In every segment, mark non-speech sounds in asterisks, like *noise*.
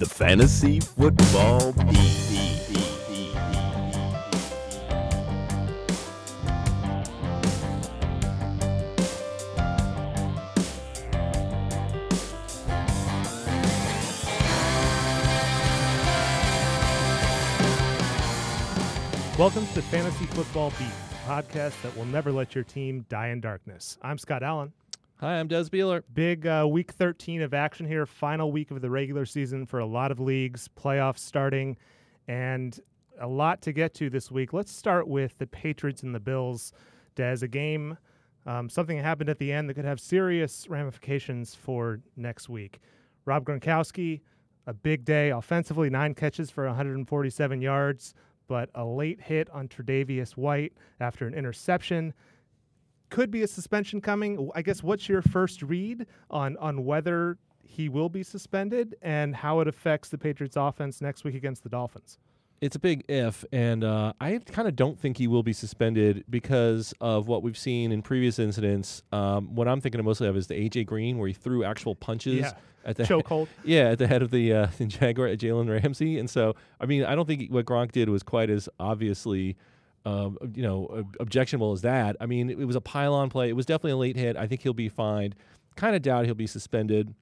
the Fantasy Football Beat. Welcome to Fantasy Football Beat, a podcast that will never let your team die in darkness. I'm Scott Allen. Hi, I'm Des Bieler. Big uh, week 13 of action here, final week of the regular season for a lot of leagues, playoffs starting, and a lot to get to this week. Let's start with the Patriots and the Bills. Des, a game, um, something happened at the end that could have serious ramifications for next week. Rob Gronkowski, a big day offensively, nine catches for 147 yards, but a late hit on Tre'Davious White after an interception. Could be a suspension coming. I guess what's your first read on on whether he will be suspended and how it affects the Patriots offense next week against the Dolphins? It's a big if, and uh, I kind of don't think he will be suspended because of what we've seen in previous incidents. Um, what I'm thinking of mostly of is the AJ Green, where he threw actual punches Yeah. at the Chokehold. *laughs* yeah, at the head of the uh, *laughs* the Jaguar, at Jalen Ramsey, and so I mean, I don't think what Gronk did was quite as obviously, um, you know, ob- objectionable as that. I mean, it, was a pylon play. It was definitely a late hit. I think he'll be fined. Kind of doubt he'll be suspended.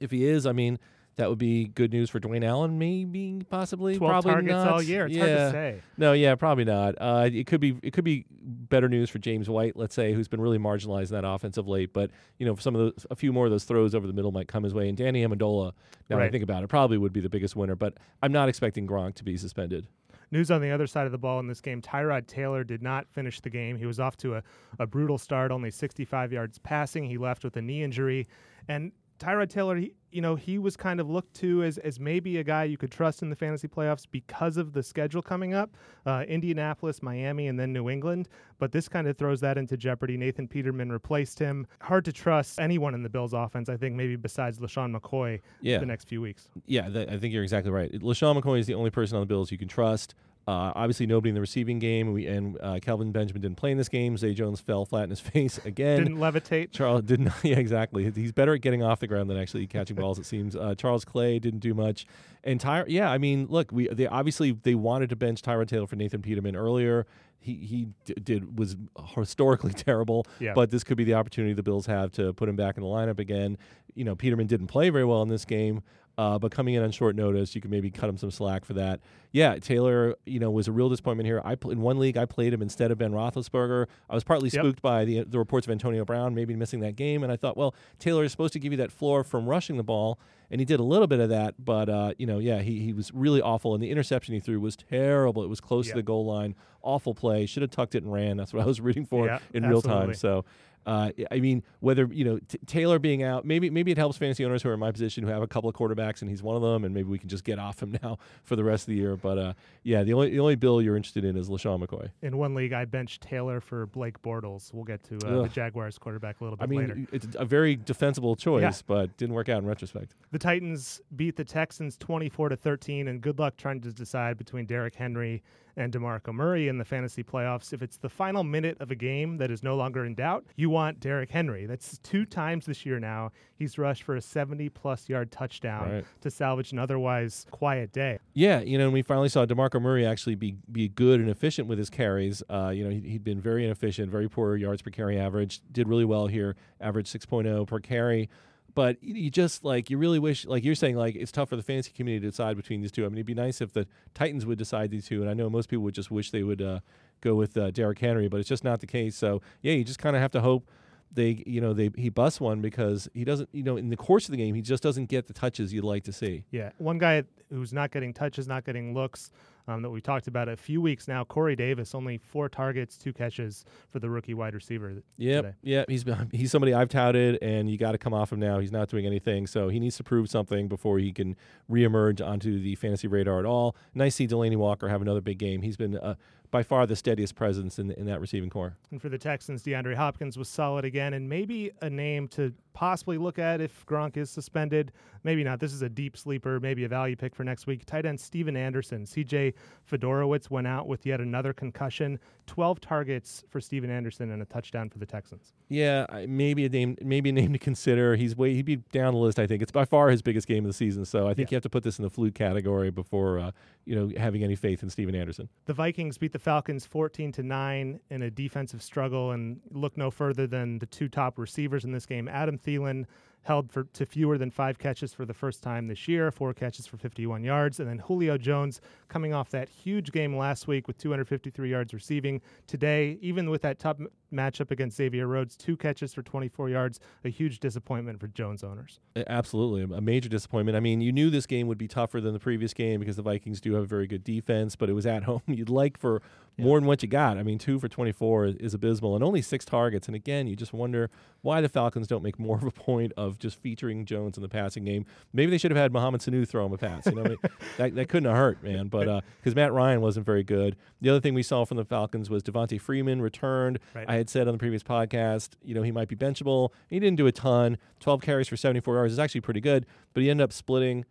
If he is, I mean, that would be good news for Dwayne Allen, maybe, possibly, 12 probably targets not. all year. It's yeah. hard to say. No, yeah, probably not. Uh, it could be it could be better news for James White, let's say, who's been really marginalized in that offense of late. But you know, some of those, a few more of those throws over the middle might come his way. And Danny Amendola, now that I think about it, probably would be the biggest winner. But I'm not expecting Gronk to be suspended. News on the other side of the ball in this game Tyrod Taylor did not finish the game. He was off to a, a brutal start, only 65 yards passing. He left with a knee injury. And Tyrod Taylor, he, you know, he was kind of looked to as, as maybe a guy you could trust in the fantasy playoffs because of the schedule coming up uh, Indianapolis, Miami, and then New England. But this kind of throws that into jeopardy. Nathan Peterman replaced him. Hard to trust anyone in the Bills offense, I think, maybe besides LeSean McCoy Yeah. the next few weeks. Yeah, th- I think you're exactly right. LeSean McCoy is the only person on the Bills you can trust. Uh, obviously, nobody in the receiving game. We, and uh, Kelvin Benjamin didn't play in this game. Zay Jones fell flat in his *laughs* face again. Didn't levitate. Charles didn't. *laughs* Yeah, exactly. He's better at getting off the ground than actually catching balls. It seems. Uh, Charles Clay didn't do much. And Ty. Yeah, I mean, look, we they obviously they wanted to bench Tyrod Taylor for Nathan Peterman earlier. He he d- did was historically *laughs* terrible. Yeah. But this could be the opportunity the Bills have to put him back in the lineup again. You know, Peterman didn't play very well in this game. Uh, but coming in on short notice, you can maybe cut him some slack for that. Yeah, Taylor, you know, was a real disappointment here. I pl- in one league I played him instead of Ben Roethlisberger. I was partly Yep. spooked by the the reports of Antonio Brown maybe missing that game, and I thought, well, Taylor is supposed to give you that floor from rushing the ball, and he did a little bit of that. But uh, you know, yeah, he he was really awful, and the interception he threw was terrible. It was close Yep. to the goal line. Awful play. Should have tucked it and ran. That's what I was rooting for Yeah, in real time. So. Uh, I mean, whether you know t- Taylor being out, maybe maybe it helps fantasy owners who are in my position who have a couple of quarterbacks, and he's one of them, and maybe we can just get off him *laughs* now for the rest of the year. But uh, yeah, the only the only bill you're interested in is LeSean McCoy. In one league, I benched Taylor for Blake Bortles. We'll get to uh, the Jaguars quarterback a little bit I mean, later. it's a very defensible choice, Yeah. but didn't work out in retrospect. The Titans beat the Texans 24 to 13, and good luck trying to decide between Derrick Henry and DeMarco Murray in the fantasy playoffs. If it's the final minute of a game that is no longer in doubt, you want Derrick Henry. That's two times this year now. He's rushed for a 70 plus yard touchdown Right. to salvage an otherwise quiet day. Yeah, you know, and we finally saw DeMarco Murray actually be be good and efficient with his carries. Uh, you know, he, he'd been very inefficient, very poor yards per carry average. Did really well here, average 6.0 per carry. But you- just like you really wish, like you're saying, like it's tough for the fantasy community to decide between these two. I mean, it'd be nice if the Titans would decide these two, and I know most people would just wish they would uh, go with uh, Derrick Henry, but it's just not the case. So yeah, you just kind of have to hope they, you know, they he busts one because he doesn't, you know, in the course of the game, he just doesn't get the touches you'd like to see. Yeah, one guy who's not getting touches, not getting looks um, that we talked about a few weeks now. Corey Davis, only four targets, two catches for the rookie wide receiver. today. yep. He's he's somebody I've touted, and you got to come off him now. He's not doing anything, so he needs to prove something before he can reemerge onto the fantasy radar at all. Nice to see Delanie Walker have another big game. He's been uh, by far the steadiest presence in in that receiving corps. And for the Texans, DeAndre Hopkins was solid again, and maybe a name to possibly look at if Gronk is suspended. Maybe not. This is a deep sleeper, maybe a value pick for next week. Tight end Stephen Anderson. CJ Fiedorowicz went out with yet another concussion. 12 targets for Stephen Anderson and a touchdown for the Texans. Yeah, maybe a name, maybe a name to consider. He's way he'd be down the list. I think it's by far his biggest game of the season. So I think Yeah. you have to put this in the fluke category before uh, you know having any faith in Stephen Anderson. The Vikings beat the Falcons 14 to 9 in a defensive struggle and look no further than the two top receivers in this game. Adam Thielen held for to fewer than 5 catches for the first time this year, 4 catches for 51 yards, and then Julio Jones coming off that huge game last week with 253 yards receiving. Today, even with that tough m- matchup against Xavier Rhodes, 2 catches for 24 yards, a huge disappointment for Jones owners. Absolutely, a major disappointment. I mean, you knew this game would be tougher than the previous game because the Vikings do have a very good defense, but it was at *laughs* home. You'd like for more than what you got. I mean, two for 24 is, is abysmal, and only six targets. And again, you just wonder why the Falcons don't make more of a point of just featuring Jones in the passing game. Maybe they should have had Mohamed Sanu throw him a pass. You know, I mean, *laughs* that that couldn't have hurt, man. But *laughs* because Matt Ryan wasn't very good. The other thing we saw from the Falcons was Devonta Freeman returned. Right. I had said on the previous podcast, you know, he might be benchable. He didn't do a ton. 12 carries for 74 yards is actually pretty good, but he ended up splitting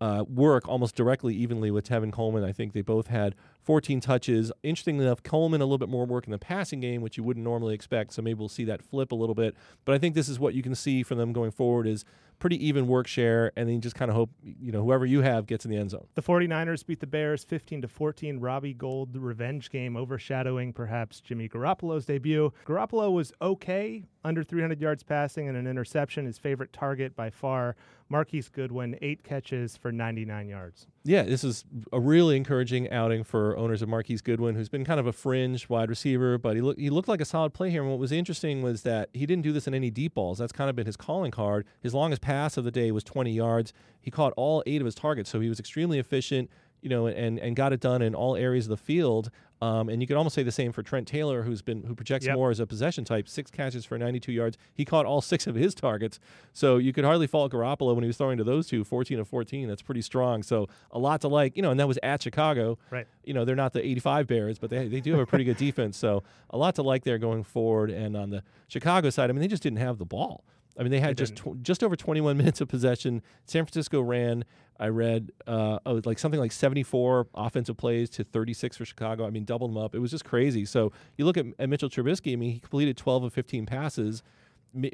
uh, work almost directly evenly with Tevin Coleman. I think they both had 14 touches. Interestingly enough, Coleman a little bit more work in the passing game, which you wouldn't normally expect. So maybe we'll see that flip a little bit. But I think this is what you can see from them going forward is pretty even work share, and then you just kind of hope you know whoever you have gets in the end zone. The 49ers beat the Bears 15 to 14. Robbie Gould the revenge game overshadowing perhaps Jimmy Garoppolo's debut. Garoppolo was okay, under 300 yards passing and an interception, his favorite target by far. Marquise Goodwin, 8 catches for 99 yards. Yeah, this is a really encouraging outing for owners of Marquise Goodwin, who's been kind of a fringe wide receiver, but he looked he looked like a solid play here. And what was interesting was that he didn't do this in any deep balls. That's kind of been his calling card. His longest pass of the day was 20 yards. He caught all eight of his targets, so he was extremely efficient. You know, and and got it done in all areas of the field. Um, and you could almost say the same for Trent Taylor, who's been who projects Yep. more as a possession type. Six catches for 92 yards. He caught all six of his targets. So you could hardly fault Garoppolo when he was throwing to those two, 14 of 14. That's pretty strong. So a lot to like. You know, and that was at Chicago. Right. You know, they're not the 85 Bears, but they they do have a pretty good *laughs* defense. So a lot to like there going forward. And on the Chicago side, I mean, they just didn't have the ball. I mean, they had They just tw- just over 21 *laughs* minutes of possession. San Francisco ran. I read uh, oh, like something like 74 offensive plays to 36 for Chicago. I mean, doubled them up. It was just crazy. So you look at, at Mitchell Trubisky. I mean, he completed 12 of 15 passes.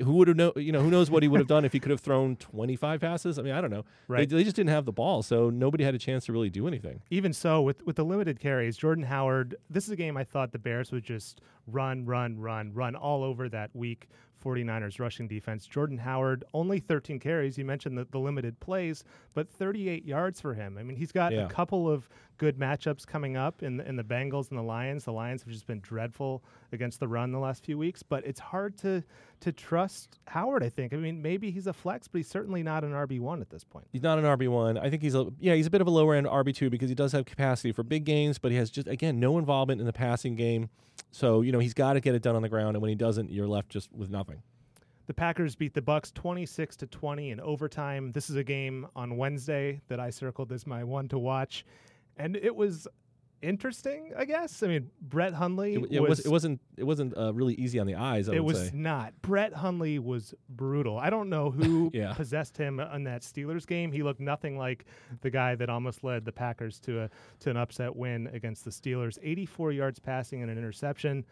Who would have know? You know, who knows what he would have done if he could have thrown *laughs* 25 passes? I mean, I don't know. Right. They, they just didn't have the ball, so nobody had a chance to really do anything. Even so, with, with the limited carries, Jordan Howard, this is a game I thought the Bears would just run, run, run, run all over that weak 49ers rushing defense. Jordan Howard, only 13 carries. You mentioned the, the limited plays, but 38 yards for him. I mean, he's got Yeah. a couple of good matchups coming up in, the- in the Bengals and the Lions. The Lions have just been dreadful against the run the last few weeks, but it's hard to, to trust Howard, I think. I mean, maybe he's a flex, but he's certainly not an RB1 at this point. He's not an RB one. I think he's a yeah, he's a bit of a lower end RB two because he does have capacity for big games, but he has just again no involvement in the passing game. So you know he's got to get it done on the ground, and when he doesn't, you're left just with nothing. The Packers beat the Bucks 26 to 20 in overtime. This is a game on Wednesday that I circled as my one to watch, and it was interesting. I guess. I mean, Brett Hundley It, it was. it wasn't it wasn't uh, really easy on the eyes. I it was say. not. Brett Hundley was brutal. I don't know who *laughs* Yeah. possessed him on that Steelers game. He looked nothing like the guy that almost led the Packers to a to an upset win against the Steelers. 84 yards passing and an interception.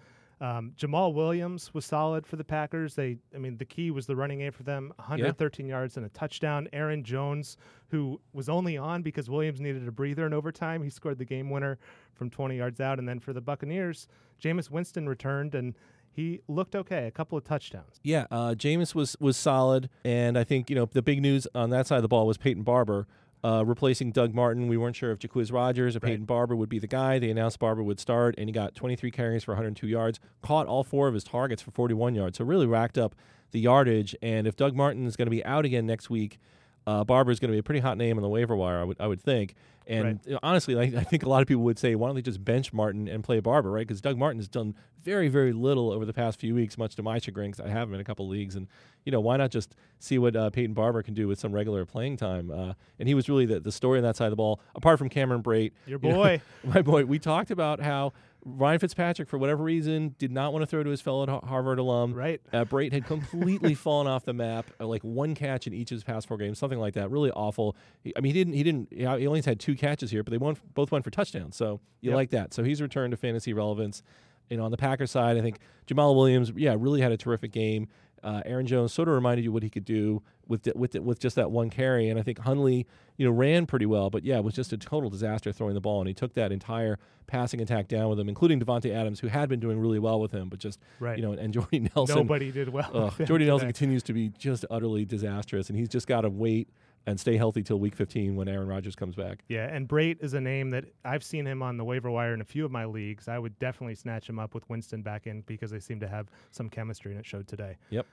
Um, Jamaal Williams was solid for the Packers. They, I mean, the key was the running game for them. 113 yards and a touchdown. Aaron Jones, who was only on because Williams needed a breather in overtime, he scored the game winner from 20 yards out. And then for the Buccaneers, Jameis Winston returned and he looked okay. A couple of touchdowns. Yeah, uh, Jameis was was solid, and I think you know the big news on that side of the ball was Peyton Barber. Uh, replacing Doug Martin, we weren't sure if Jacquizz Rodgers or Right. Peyton Barber would be the guy. They announced Barber would start, and he got 23 carries for 102 yards, caught all four of his targets for 41 yards. So really racked up the yardage. And if Doug Martin is going to be out again next week, uh, Barber is going to be a pretty hot name on the waiver wire, I would I would think. And Right. you know, honestly, I, I think a lot of people would say, why don't they just bench Martin and play Barber, right? Because Doug Martin has done very, very little over the past few weeks, much to my chagrin, because I have him in a couple leagues. And, you know, why not just see what uh, Peyton Barber can do with some regular playing time? Uh, and he was really the, the story on that side of the ball, apart from Cameron Brate. Your you know, boy. *laughs* my boy. We talked about how Ryan Fitzpatrick, for whatever reason, did not want to throw to his fellow Harvard alum. Right. Uh, Brate had completely *laughs* fallen off the map, uh, like one catch in each of his past four games, something like that. Really awful. I mean, he didn't. He didn't. He only had two catches here, but they won, both went for touchdowns. So you Yep. like that. So he's returned to fantasy relevance. You know, on the Packers side, I think Jamaal Williams, yeah, really had a terrific game. Uh, Aaron Jones sort of reminded you what he could do with the, with the, with just that one carry, and I think Hundley, you know, ran pretty well, but yeah, it was just a total disaster throwing the ball, and he took that entire passing attack down with him, including Davante Adams, who had been doing really well with him, but just Right. you know, and Jordy *laughs* Nelson. Nobody did well. Ugh, Jordy Nelson continues to be just utterly disastrous, and he's just got to wait and stay healthy till Week 15 when Aaron Rodgers comes back. Yeah, and Brate is a name that I've seen him on the waiver wire in a few of my leagues. I would definitely snatch him up with Winston back in because they seem to have some chemistry, and it showed today. Yep.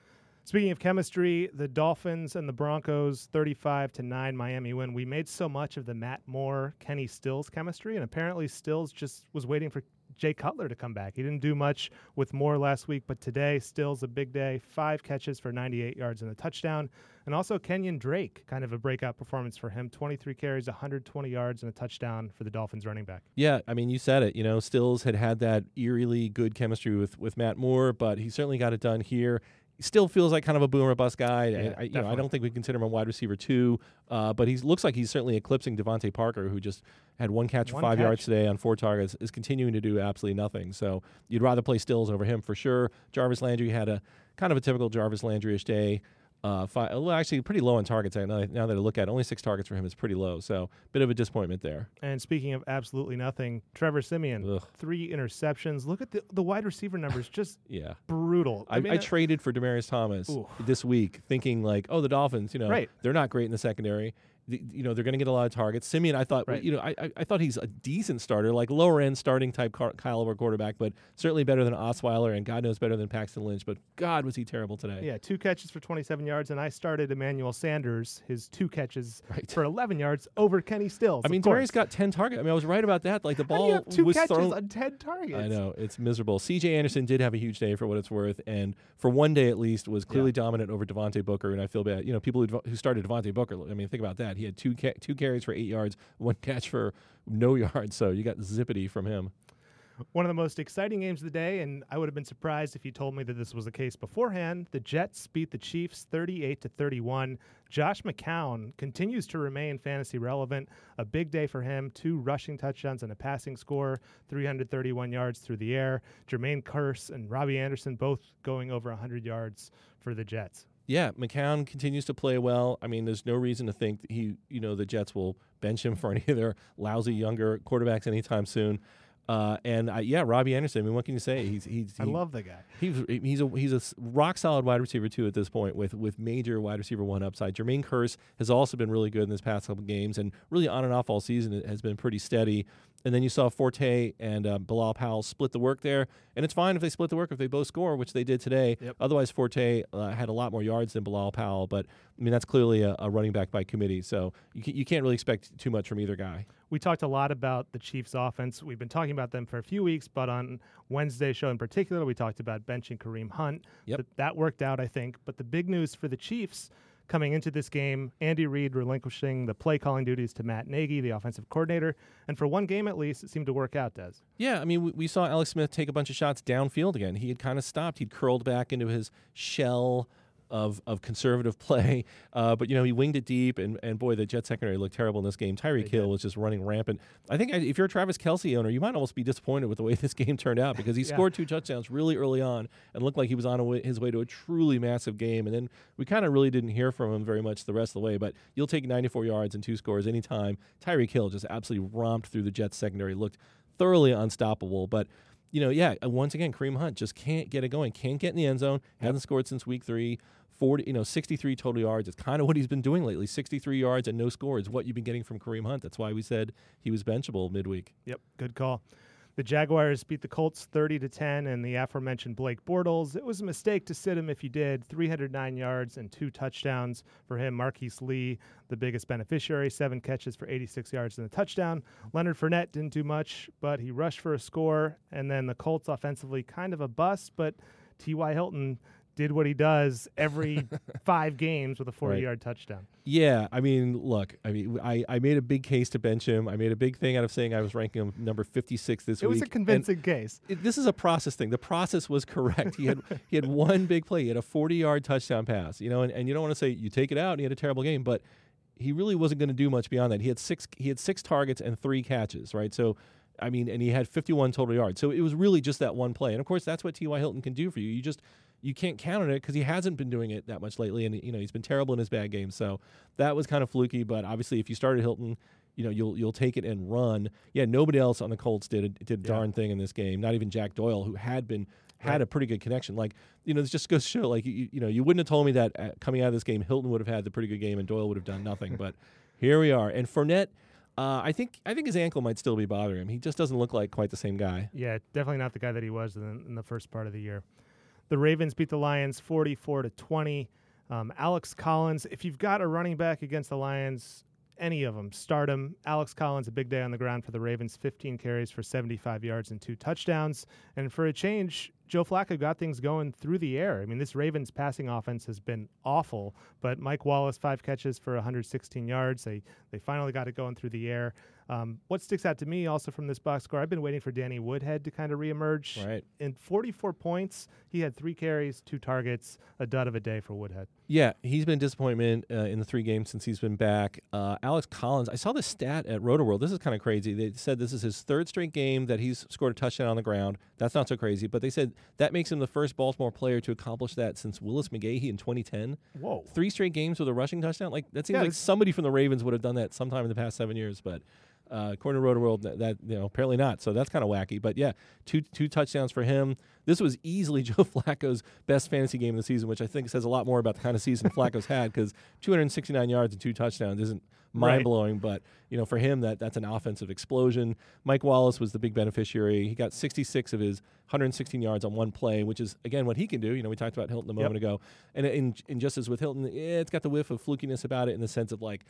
Speaking of chemistry, the Dolphins and the Broncos, 35 to 9 Miami win. We made so much of the Matt Moore, Kenny Stills chemistry, and apparently Stills just was waiting for Jay Cutler to come back. He didn't do much with Moore last week, but today, Stills a big day. Five catches for 98 yards and a touchdown. And also Kenyon Drake, kind of a breakout performance for him. 23 carries, 120 yards, and a touchdown for the Dolphins running back. Yeah, I mean, you said it. You know, Stills had had that eerily good chemistry with with Matt Moore, but he certainly got it done here. He still feels like kind of a boomer bust guy. Yeah, I, I, you know, I don't think we consider him a wide receiver two, uh, but he looks like he's certainly eclipsing DeVante Parker, who just had one catch for One five catch. yards today on four targets, is continuing to do absolutely nothing. So you'd rather play Stills over him for sure. Jarvis Landry had a kind of a typical Jarvis Landry-ish day. Uh, five, well, actually, pretty low on targets. Now, now that I look at it, only six targets for him is pretty low. So, bit of a disappointment there. And speaking of absolutely nothing, Trevor Siemian, Ugh. three interceptions. Look at the, the wide receiver numbers, just *laughs* Yeah. brutal. I, I, mean, uh, traded for Demaryius Thomas Ooh. this week, thinking like, oh, the Dolphins, you know, Right. they're not great in the secondary. The, you know, they're going to get a lot of targets. Siemian, I thought, Right. you know, I, I, I thought he's a decent starter, like lower end starting type car- caliber quarterback, but certainly better than Osweiler, and God knows better than Paxton Lynch. But God, was he terrible today? Yeah, two catches for 27 yards, and I started Emmanuel Sanders, his two catches Right. for 11 yards over Kenny Stills. I mean. Demaryius got ten targets. I mean, I was right about that. Like the How do you ball two was catches thrown. on 10 targets? I know it's miserable. C.J. Anderson did have a huge day for what it's worth, and for one day at least was clearly dominant over Devontae Booker. And I feel bad. You know, people who, who started Devontae Booker. I mean, think about that. He had two ca- two carries for eight yards, *laughs* one catch for no yards. So you got zippity from him. One of the most exciting games of the day, and I would have been surprised if you told me that this was the case beforehand. The Jets beat the Chiefs 38 to 31. Josh McCown continues to remain fantasy relevant. A big day for him. Two rushing touchdowns and a passing score, 331 yards through the air. Jermaine Kearse and Robbie Anderson both going over 100 yards for the Jets. Yeah, McCown continues to play well. I mean, there's no reason to think that he, you know, the Jets will bench him *laughs* for any of their lousy younger quarterbacks anytime soon. Uh, and uh, yeah, Robbie Anderson. I mean, what can you say? He's he's I love the guy. He's he's a he's a rock solid wide receiver too at this point with with major wide receiver one upside. Jermaine Kearse has also been really good in this past couple games and really on and off all season it has been pretty steady. And then you saw Forte and uh, Bilal Powell split the work there, and it's fine if they split the work if they both score, which they did today. Yep. Otherwise, Forte uh, had a lot more yards than Bilal Powell, but I mean that's clearly a, a running back by committee, so you can, you can't really expect too much from either guy. We talked a lot about the Chiefs' offense. We've been talking about them for a few weeks, but on Wednesday's show in particular, we talked about benching Kareem Hunt. Yep. Th- that worked out, I think. But the big news for the Chiefs coming into this game, Andy Reid relinquishing the play calling duties to Matt Nagy, the offensive coordinator. And for one game at least, it seemed to work out, Des. Yeah, I mean, we, we saw Alex Smith take a bunch of shots downfield again. He had kind of stopped. He'd curled back into his shell of of conservative *laughs* play, uh, but you know he winged it deep, and, and boy, the Jet secondary looked terrible in this game. Tyreek Hill was just running rampant. I think if you're a Travis Kelce owner, you might almost be disappointed with the way *laughs* this game turned out because he *laughs* Yeah. scored two touchdowns really early on and looked like he was on way, his way to a truly massive game. And then we kind of really didn't hear from him very much the rest of the way. But you'll take 94 yards and two scores anytime. Tyreek Hill just absolutely romped through the Jets secondary, looked thoroughly unstoppable. But you know, yeah, once again, Kareem Hunt just can't get it going. Can't get in the end zone. Hasn't scored since week three. 40, you know, 63 total yards. It's kind of what he's been doing lately. 63 yards and no score is what you've been getting from Kareem Hunt. That's why we said he was benchable midweek. Yep, good call. The Jaguars beat the Colts 30 to 10 and the aforementioned Blake Bortles. It was a mistake to sit him if you did. 309 yards and two touchdowns for him. Marquise Lee, the biggest beneficiary, seven catches for 86 yards and a touchdown. Leonard Fournette didn't do much, but he rushed for a score. And then the Colts offensively kind of a bust, but T.Y. Hilton did what he does every *laughs* five games with a 40 yard touchdown. Yeah, I mean, look, I mean, I, I made a big case to bench him. I made a big thing out of saying I was ranking him number 56 this It week. It was a and convincing case. it- this is a process thing. The process was correct. He had he had one big play. He had a 40 yard touchdown pass. You know, and, and you don't want to say you take it out. and He had a terrible game, but he really wasn't going to do much beyond that. He had six he had six targets and three catches. Right, so. I mean, and he had 51 total yards. So it was really just that one play. And of course, that's what T.Y. Hilton can do for you. You just you can't count on it because he hasn't been doing it that much lately, and you know he's been terrible in his bad games. So that was kind of fluky. But obviously, if you started Hilton, you know you'll you'll take it and run. Yeah, nobody else on the Colts did a, did a Yeah. darn thing in this game. Not even Jack Doyle, who had been had Right. a pretty good connection. Like you know, this just goes to show like you, you know you wouldn't have told me that uh, coming out of this game, Hilton would have had the pretty good game and Doyle would have done nothing. *laughs* but here we are, and Fournette. Uh, I think I think his ankle might still be bothering him. He just doesn't look like quite the same guy. Yeah, definitely not the guy that he was in, in the first part of the year. The Ravens beat the Lions 44 to 20. Um, Alex Collins, if you've got a running back against the Lions, any of them, start him. Alex Collins, a big day on the ground for the Ravens, 15 carries for 75 yards and two touchdowns. And for a change, Joe Flacco got things going through the air. I mean, this Ravens passing offense has been awful, but Mike Wallace, five catches for 116 yards. They they finally got it going through the air. Um, what sticks out to me also from this box score, I've been waiting for Danny Woodhead to kind of reemerge. Right. In 44 points, he had three carries, two targets, a dud of a day for Woodhead. Yeah, he's been a disappointment uh, in the three games since he's been back. Uh, Alex Collins, I saw this stat at RotoWorld. This is kind of crazy. They said this is his third straight game that he's scored a touchdown on the ground. That's not so crazy, but they said that makes him the first Baltimore player to accomplish that since Willis McGahee in 2010. Whoa. Three straight games with a rushing touchdown. Like that seems Yeah, like somebody from the Ravens would have done that sometime in the past seven years, but. Uh, according to RotoWorld, that, that you know apparently not. So that's kind of wacky. But yeah, two two touchdowns for him. This was easily *laughs* Joe Flacco's best fantasy game of the season, which I think says a lot more about the kind of season Flacco's had because 269 yards and two touchdowns isn't mind blowing, but you know for him that that's an offensive explosion. Mike Wallace was the big beneficiary. He got 66 of his 116 yards on one play, which is again what he can do. You know we talked about Hilton a Yep. moment ago, and in, in just as with Hilton, eh, it's got the whiff of flukiness about it in the sense of like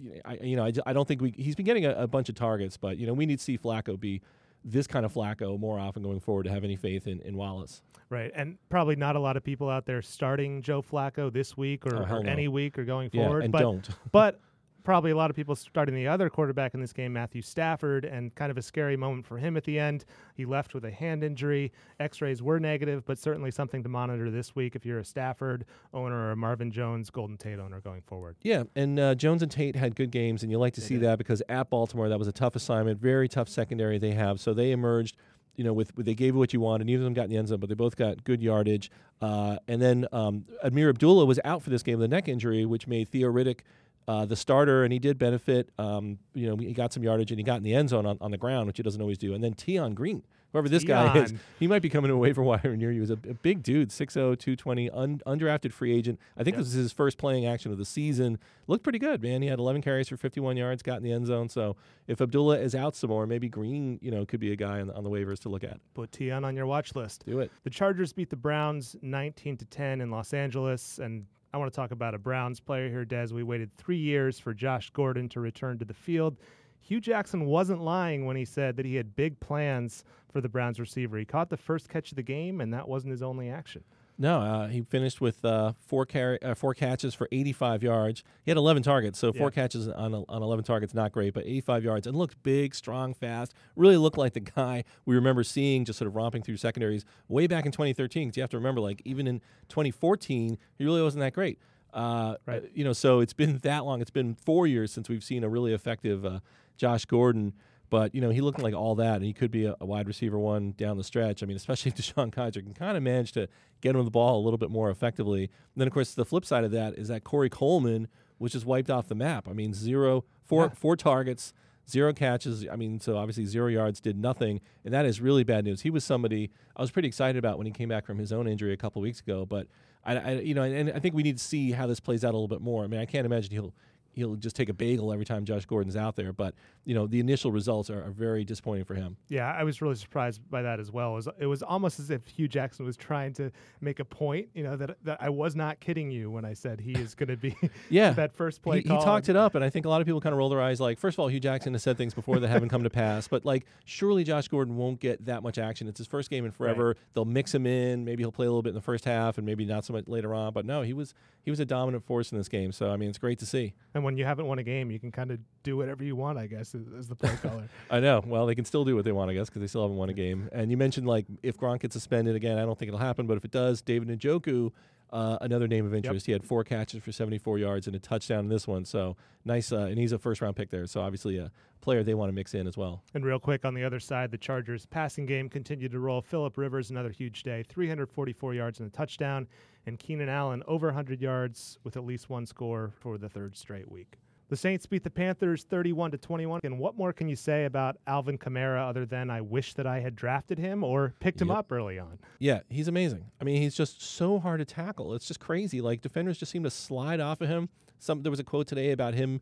you know, I, you know, I, I don't think we. He's been getting a, a bunch of targets, but you know, we need to see Flacco be this kind of Flacco more often going forward to have any faith in, in Wallace. Right. And probably not a lot of people out there starting Joe Flacco this week or, Oh, or no. any week or going Yeah, forward. and but, don't. *laughs* but probably a lot of people starting the other quarterback in this game, Matthew Stafford, and kind of a scary moment for him at the end. He left with a hand injury. X rays were negative, but certainly something to monitor this week if you're a Stafford owner or a Marvin Jones, Golden Tate owner going forward. Yeah, and uh, Jones and Tate had good games, and you like to They see did. that because at Baltimore that was a tough assignment, very tough secondary they have. So they emerged, you know, with, with they gave you what you wanted. Neither of them got in the end zone, but they both got good yardage. Uh, and then um, Ameer Abdullah was out for this game with a neck injury, which made Theo Riddick uh, the starter, and he did benefit. Um, you know, he got some yardage and he got in the end zone on, on the ground, which he doesn't always do. And then Tion Green, whoever this guy is, he might be coming to a waiver wire *laughs* near you. He's a, a big dude, 6'0", 220, un, undrafted free agent. I think Yep. this is his first playing action of the season. Looked pretty good, man. He had 11 carries for 51 yards, got in the end zone. So if Abdullah is out some more, maybe Green, you know, could be a guy on, on the waivers to look at. Put Tion on your watch list. Do it. The Chargers beat the Browns 19 to 10 in Los Angeles, and I want to talk about a Browns player here, Des. We waited three years for Josh Gordon to return to the field. Hue Jackson wasn't lying when he said that he had big plans for the Browns receiver. He caught the first catch of the game, and that wasn't his only action. No, uh, he finished with uh, four carry, uh, four catches for 85 yards. He had 11 targets, so four catches on on 11 targets, not great, but 85 yards and looked big, strong, fast. Really looked like the guy we remember seeing just sort of romping through secondaries way back in 2013. Because you have to remember, like even in 2014, he really wasn't that great. Uh, Right. You know, so it's been that long. It's been four years since we've seen a really effective uh, Josh Gordon. But you know, he looked like all that, and he could be a, a wide receiver one down the stretch. I mean, especially *laughs* if DeShone Kizer can kind of manage to get him the ball a little bit more effectively. And then, of course, the flip side of that is that Corey Coleman was just wiped off the map. I mean, zero, four, Yeah. four targets, zero catches. I mean, so obviously zero yards, did nothing, and that is really bad news. He was somebody I was pretty excited about when he came back from his own injury a couple weeks ago, but I, I you know, and I think we need to see how this plays out a little bit more. I mean, I can't imagine he'll he'll just take a bagel every time Josh Gordon's out there. But you know, the initial results are, are very disappointing for him. Yeah, I was really surprised by that as well. It was, it was almost as if Hue Jackson was trying to make a point, you know, that that I was not kidding you when I said he is going to be *laughs* Yeah. *laughs* that first play he, he talked it up, and I think a lot of people kind of roll their eyes. Like, first of all, Hue Jackson has said things before that haven't come to pass, but like, surely Josh Gordon won't get that much action. It's his first game in forever. They'll mix him in. Maybe he'll play a little bit in the first half, and maybe not so much later on. But no, he was he was a dominant force in this game. So I mean, it's great to see. And when you haven't won a game, you can kind of do whatever you want, I guess, as, as the play *laughs* caller. I know. Well, they can still do what they want, I guess, because they still haven't won a game. And you mentioned like if Gronk gets suspended again, I don't think it'll happen. But if it does, David Njoku, uh, another name of interest. He had four catches for 74 yards and a touchdown in this one. So nice. Uh, and he's a first round pick there. So obviously a player they want to mix in as well. And real quick on the other side, the Chargers passing game continued to roll. Philip Rivers, another huge day, 344 yards and a touchdown. And Keenan Allen, over 100 yards with at least one score for the third straight week. The Saints beat the Panthers 31 to 21. And what more can you say about Alvin Kamara other than I wish that I had drafted him or picked him Yep. up early on? Yeah, he's amazing. I mean, he's just so hard to tackle. It's just crazy. Like defenders just seem to slide off of him. Some there was a quote today about him.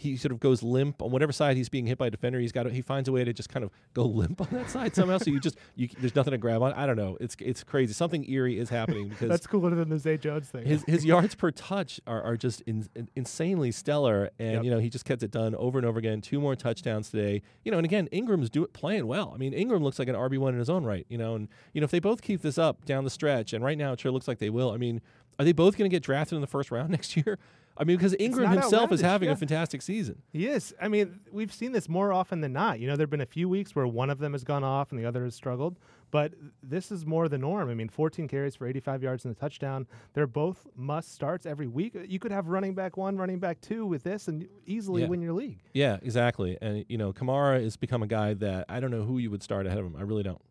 He sort of goes limp on whatever side he's being hit by a defender. He's got to, he finds a way to just kind of go limp on that side somehow. so you just you there's nothing to grab on. I don't know. It's it's crazy. Something eerie is happening *laughs* because That's cooler than the Zay Jones thing. his his *laughs* yards per touch are, are just in, in- insanely stellar, and Yep. you know he just gets it done over and over again. Two more touchdowns today, you know, and again Ingram's do it playing well. I mean Ingram looks like an RB one in his own right, you know, and you know if they both keep this up down the stretch, and right now it sure looks like they will. I mean, are they both going to get drafted in the first round *laughs* next year? I mean, because Ingram himself is having yeah. a fantastic season. He is. I mean, we've seen this more often than not. You know, there have been a few weeks where one of them has gone off and the other has struggled, but this is more the norm. I mean, 14 carries for 85 yards and a touchdown. They're both must starts every week. You could have running back one, running back two with this and easily Yeah. win your league. Yeah, exactly. And you know, Kamara has become a guy that I don't know who you would start ahead of him. I really don't.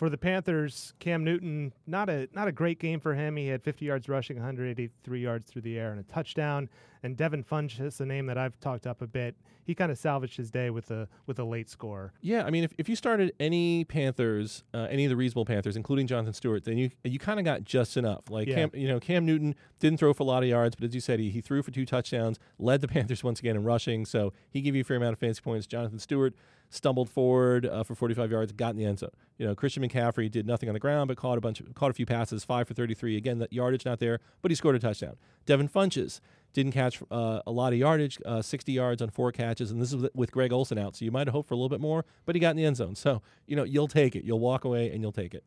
For the Panthers, Cam Newton, not a not a great game for him. He had 50 yards rushing, 183 yards through the air, and a touchdown. And Devin Funchess, a name that I've talked up a bit, he kind of salvaged his day with a with a late score. Yeah, I mean, if, if you started any Panthers, uh, any of the reasonable Panthers, including Jonathan Stewart, then you you kind of got just enough. Like Yeah. Cam, you know, Cam Newton didn't throw for a lot of yards, but as you said, he, he threw for two touchdowns, led the *laughs* Panthers once again in rushing, so he gave you a fair amount of fantasy points. Jonathan Stewart stumbled forward uh, for 45 yards, got in the end zone. You know, Christian McCaffrey did nothing on the ground, but caught a bunch, of, caught a few passes, five for 33. Again, that yardage not there, but he scored a touchdown. Devin Funchess didn't catch uh, a lot of yardage, uh, 60 yards on four catches, and this is with- Greg Olsen out, so you might have hoped for a little bit more, but he got in the end zone. So you know, you'll take it. You'll walk away and you'll take it.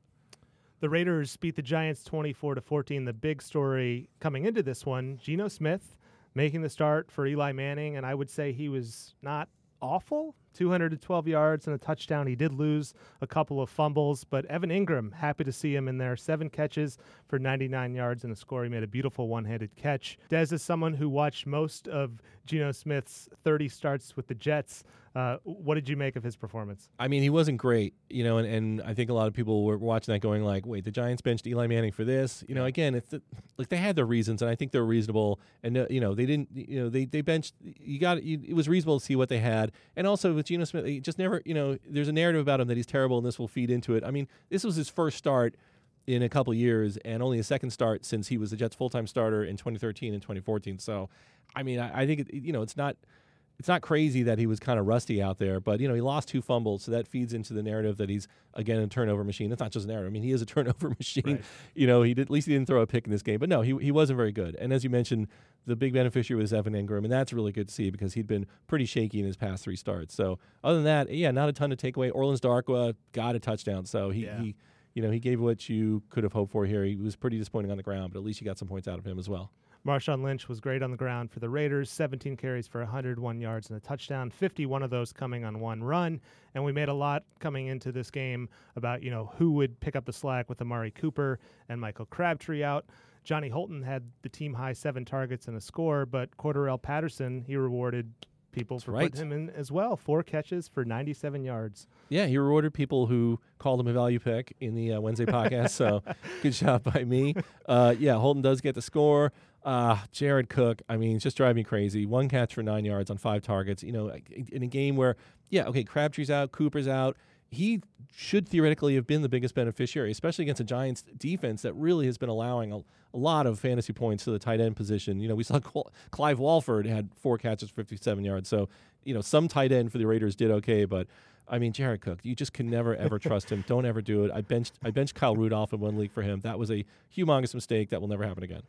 The Raiders beat the Giants 24 to 14. The big story coming into this one, Geno Smith making the start for Eli Manning, and I would say he was not awful. 212 yards and a touchdown. He did lose a couple of fumbles, but Evan Engram, happy to see him in there. Seven catches for 99 yards and a score. He made a beautiful one handed catch. Des is someone who watched most of Geno Smith's 30 starts with the Jets. Uh, what did you make of his performance? I mean, he wasn't great, you know, and, and I think a lot of people were watching that going like, wait, the Giants benched Eli Manning for this, you know. Again, it's the, like they had their reasons, and I think they're reasonable, and uh, you know, they didn't, you know, they they benched. You got you, it was reasonable to see what they had, and also with Geno Smith, just never, you know, there's a narrative about him that he's terrible, and this will feed into it. I mean, this was his first start in a couple years, and only a second start since he was the Jets' full time starter in 2013 and 2014. So, I mean, I, I think it, you know, it's not it's not crazy that he was kind of rusty out there, but you know he lost two fumbles, so that feeds into the narrative that he's again a turnover machine. It's not just a narrative; I mean he is a *laughs* turnover machine. Right. You know, he did, at least he didn't throw a pick in this game, but no, he he wasn't very good. And as you mentioned, the big beneficiary was Evan Engram, and that's really good to see because he'd been pretty shaky in his past three starts. So other than that, yeah, not a ton to take away. Orleans Darkwa got a touchdown, so he. Yeah. he you know, he gave what you could have hoped for here. He was pretty disappointing on the ground, but at least you got some points out of him as well. Marshawn Lynch was great on the ground for the Raiders, 17 carries for 101 yards and a touchdown, 51 of those coming on one run. And we made a lot coming into this game about, you know, who would pick up the slack with Amari Cooper and Michael Crabtree out. Johnny Holton had the team high seven targets and a score, but Cordarrelle Patterson, he rewarded people for right. putting him in as well. Four catches for 97 yards. Yeah, he rewarded people who called him a value pick in the uh, Wednesday podcast. So *laughs* good job by me. Uh, yeah, Holton does get the score. Uh, Jared Cook, I mean, it's just driving me crazy. One catch for nine yards on five targets. You know, in a game where, yeah, okay, Crabtree's out, Cooper's out. He should theoretically have been the biggest beneficiary, especially against a Giants defense that really has been allowing a, a lot of fantasy points to the tight end position. You know, we saw *laughs* Cl- Clive Walford had four catches, 57 yards. So, you know, some tight end for the Raiders did okay, but I mean, Jared Cook, you just can never ever trust him. *laughs* Don't ever do it. I benched I benched Kyle Rudolph in one league for him. That was a humongous mistake that will never happen again.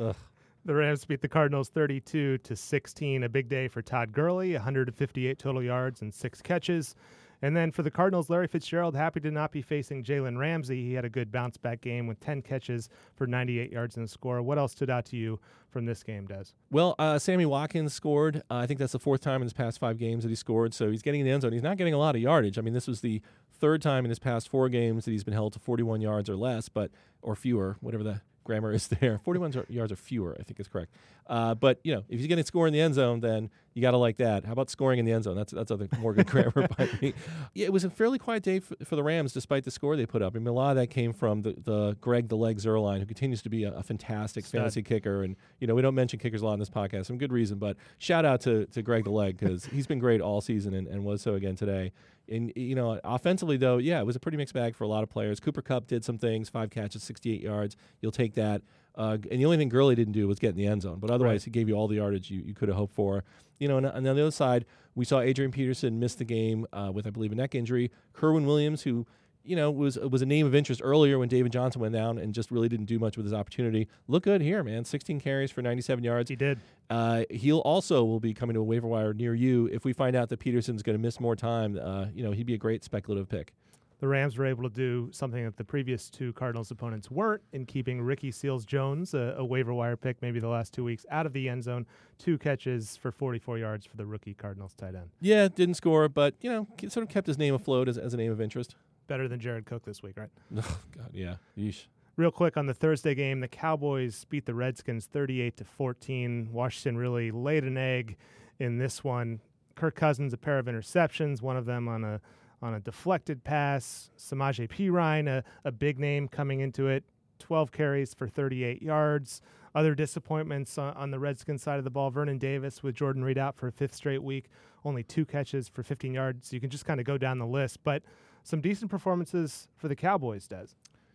Ugh. The Rams beat the Cardinals 32 to 16. A big day for Todd Gurley, 158 total yards and six catches. And then for the Cardinals, Larry Fitzgerald happy to not be facing Jalen Ramsey. He had a good bounce back game with 10 catches for 98 yards and a score. What else stood out to you from this game, Des? Well, uh, Sammy Watkins scored. Uh, I think that's the fourth time in his past five games that he scored. So he's getting in the end zone. He's not getting a lot of yardage. I mean, this was the third time in his past four games that he's been held to 41 yards or less, but or fewer, whatever the grammar is there. *laughs* 41 yards or fewer, I think is correct. Uh, but you know, if he's going to score in the end zone, then you got to like that. How about scoring in the end zone? That's that's other more good *laughs* grammar by me. Yeah, it was a fairly quiet day for, for, the Rams, despite the score they put up. I mean, a lot of that came from the, the Greg the Leg Zuerlein, who continues to be a, a fantastic Stud. fantasy kicker. And you know, we don't mention kickers a lot in this podcast, some good reason. But shout out to to Greg the Leg because he's been great all season and, and was so again today. And you know, offensively though, yeah, it was a pretty mixed bag for a lot of players. Cooper Kupp did some things, five catches, 68 yards. You'll take that. Uh, and the only thing Gurley didn't do was get in the end zone. But otherwise, Right. he gave you all the yardage you, you could have hoped for. You know, and, and on the other side, we saw Adrian Peterson miss the game uh, with, I believe, a neck injury. Kerwynn Williams, who you know was was a name of interest earlier when David Johnson went down and just really didn't do much with his opportunity. Look good here, man. 16 carries for 97 yards. He did. Uh, he'll also will be coming to a waiver wire near you if we find out that Peterson's going to miss more time. Uh, you know, he'd be a great speculative pick. The Rams were able to do something that the previous two Cardinals opponents weren't in keeping Ricky Seals Jones, a, a waiver wire pick maybe the last two weeks, out of the end zone. Two catches for 44 yards for the rookie Cardinals tight end. Yeah, didn't score, but you know, sort of kept his name afloat as, as a name of interest. Better than Jared Cook this week, right? *laughs* Oh, God, yeah. Yeesh. Real quick on the Thursday game, the Cowboys beat the Redskins 38 to 14. Washington really laid an egg in this one. Kirk Cousins a pair of interceptions, one of them on a on a deflected pass. Samaje Perine, a, a big name coming into it, 12 carries for 38 yards. Other disappointments on, on the Redskins side of the ball. Vernon Davis with Jordan Reed out for a fifth straight week, only two catches for 15 yards. You can just kind of go down the list, but some decent performances for the Cowboys, Des.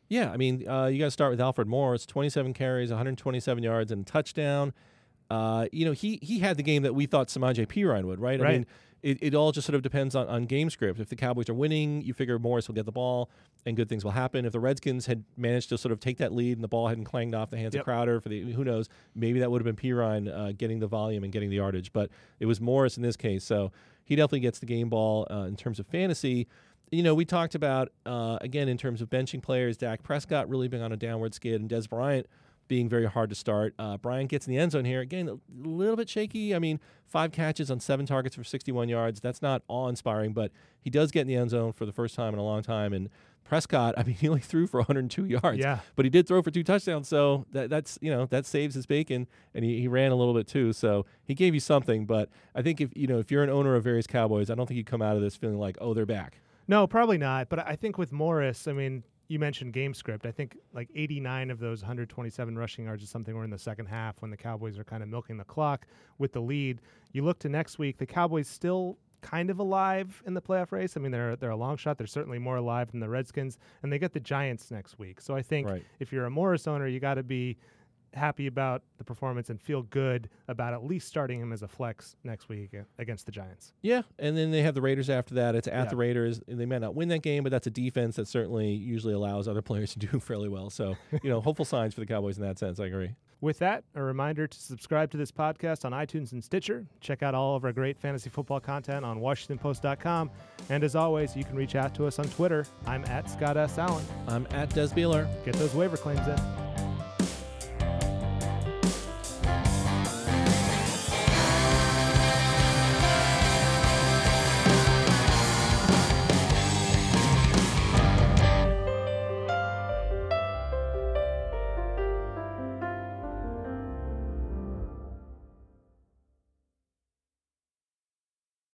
Yeah, I mean, uh, you got to start with Alfred Morris, 27 carries, 127 yards, and touchdown. Uh, you know, he he had the game that we thought Samaje Perine would, right? I Right. mean, it, it all just sort of depends on, on game script. If the Cowboys are winning, you figure Morris will get the ball and good things will happen. If the Redskins had managed to sort of take that lead and the ball hadn't clanged off the hands Yep. of Crowder for the who knows, maybe that would have been Perine uh, getting the volume and getting the yardage. But it was Morris in this case, so he definitely gets the game ball uh, in terms of fantasy you know, we talked about uh, again in terms of benching players, Dak Prescott really being on a downward skid, and Dez Bryant being very hard to start. Uh, Bryant gets in the end zone here again, a little bit shaky. I mean, five catches on seven targets for 61 yards. That's not awe-inspiring, but he does get in the end zone for the first time in a long time. And Prescott, *laughs* I mean, he only threw for 102 yards, Yeah. but he did throw for two touchdowns. So that, that's you know that saves his bacon, and he, he ran a little bit too. So he gave you something. But I think if you know if you're an owner of various Cowboys, I don't think you come out of this feeling like oh they're back. No, probably not. But I think with Morris, I mean, you mentioned game script. I think like 89 of those 127 rushing yards is something were in the second half when the Cowboys are kind of milking the clock with the lead. You look to next week, the Cowboys still kind of alive in the playoff race. I mean, they're they're a long shot. They're certainly more alive than the Redskins, and they get the Giants next week. So I think Right. if you're a Morris owner, you got to be happy about the performance and feel good about at least starting him as a flex next week against the Giants. Yeah, and then they have the Raiders after that. It's at Yeah. the Raiders. and They might not win that game, but that's a defense that certainly usually allows other *laughs* players to do *laughs* fairly well. So, you know, hopeful signs for the Cowboys in that sense. I agree. With that, a reminder to subscribe to this podcast on iTunes and Stitcher. Check out all of our great fantasy football content on WashingtonPost.com. And as always, you can reach out to us on Twitter. I'm at Scott S. Allen. I'm at Des Bieler. Get those waiver claims in.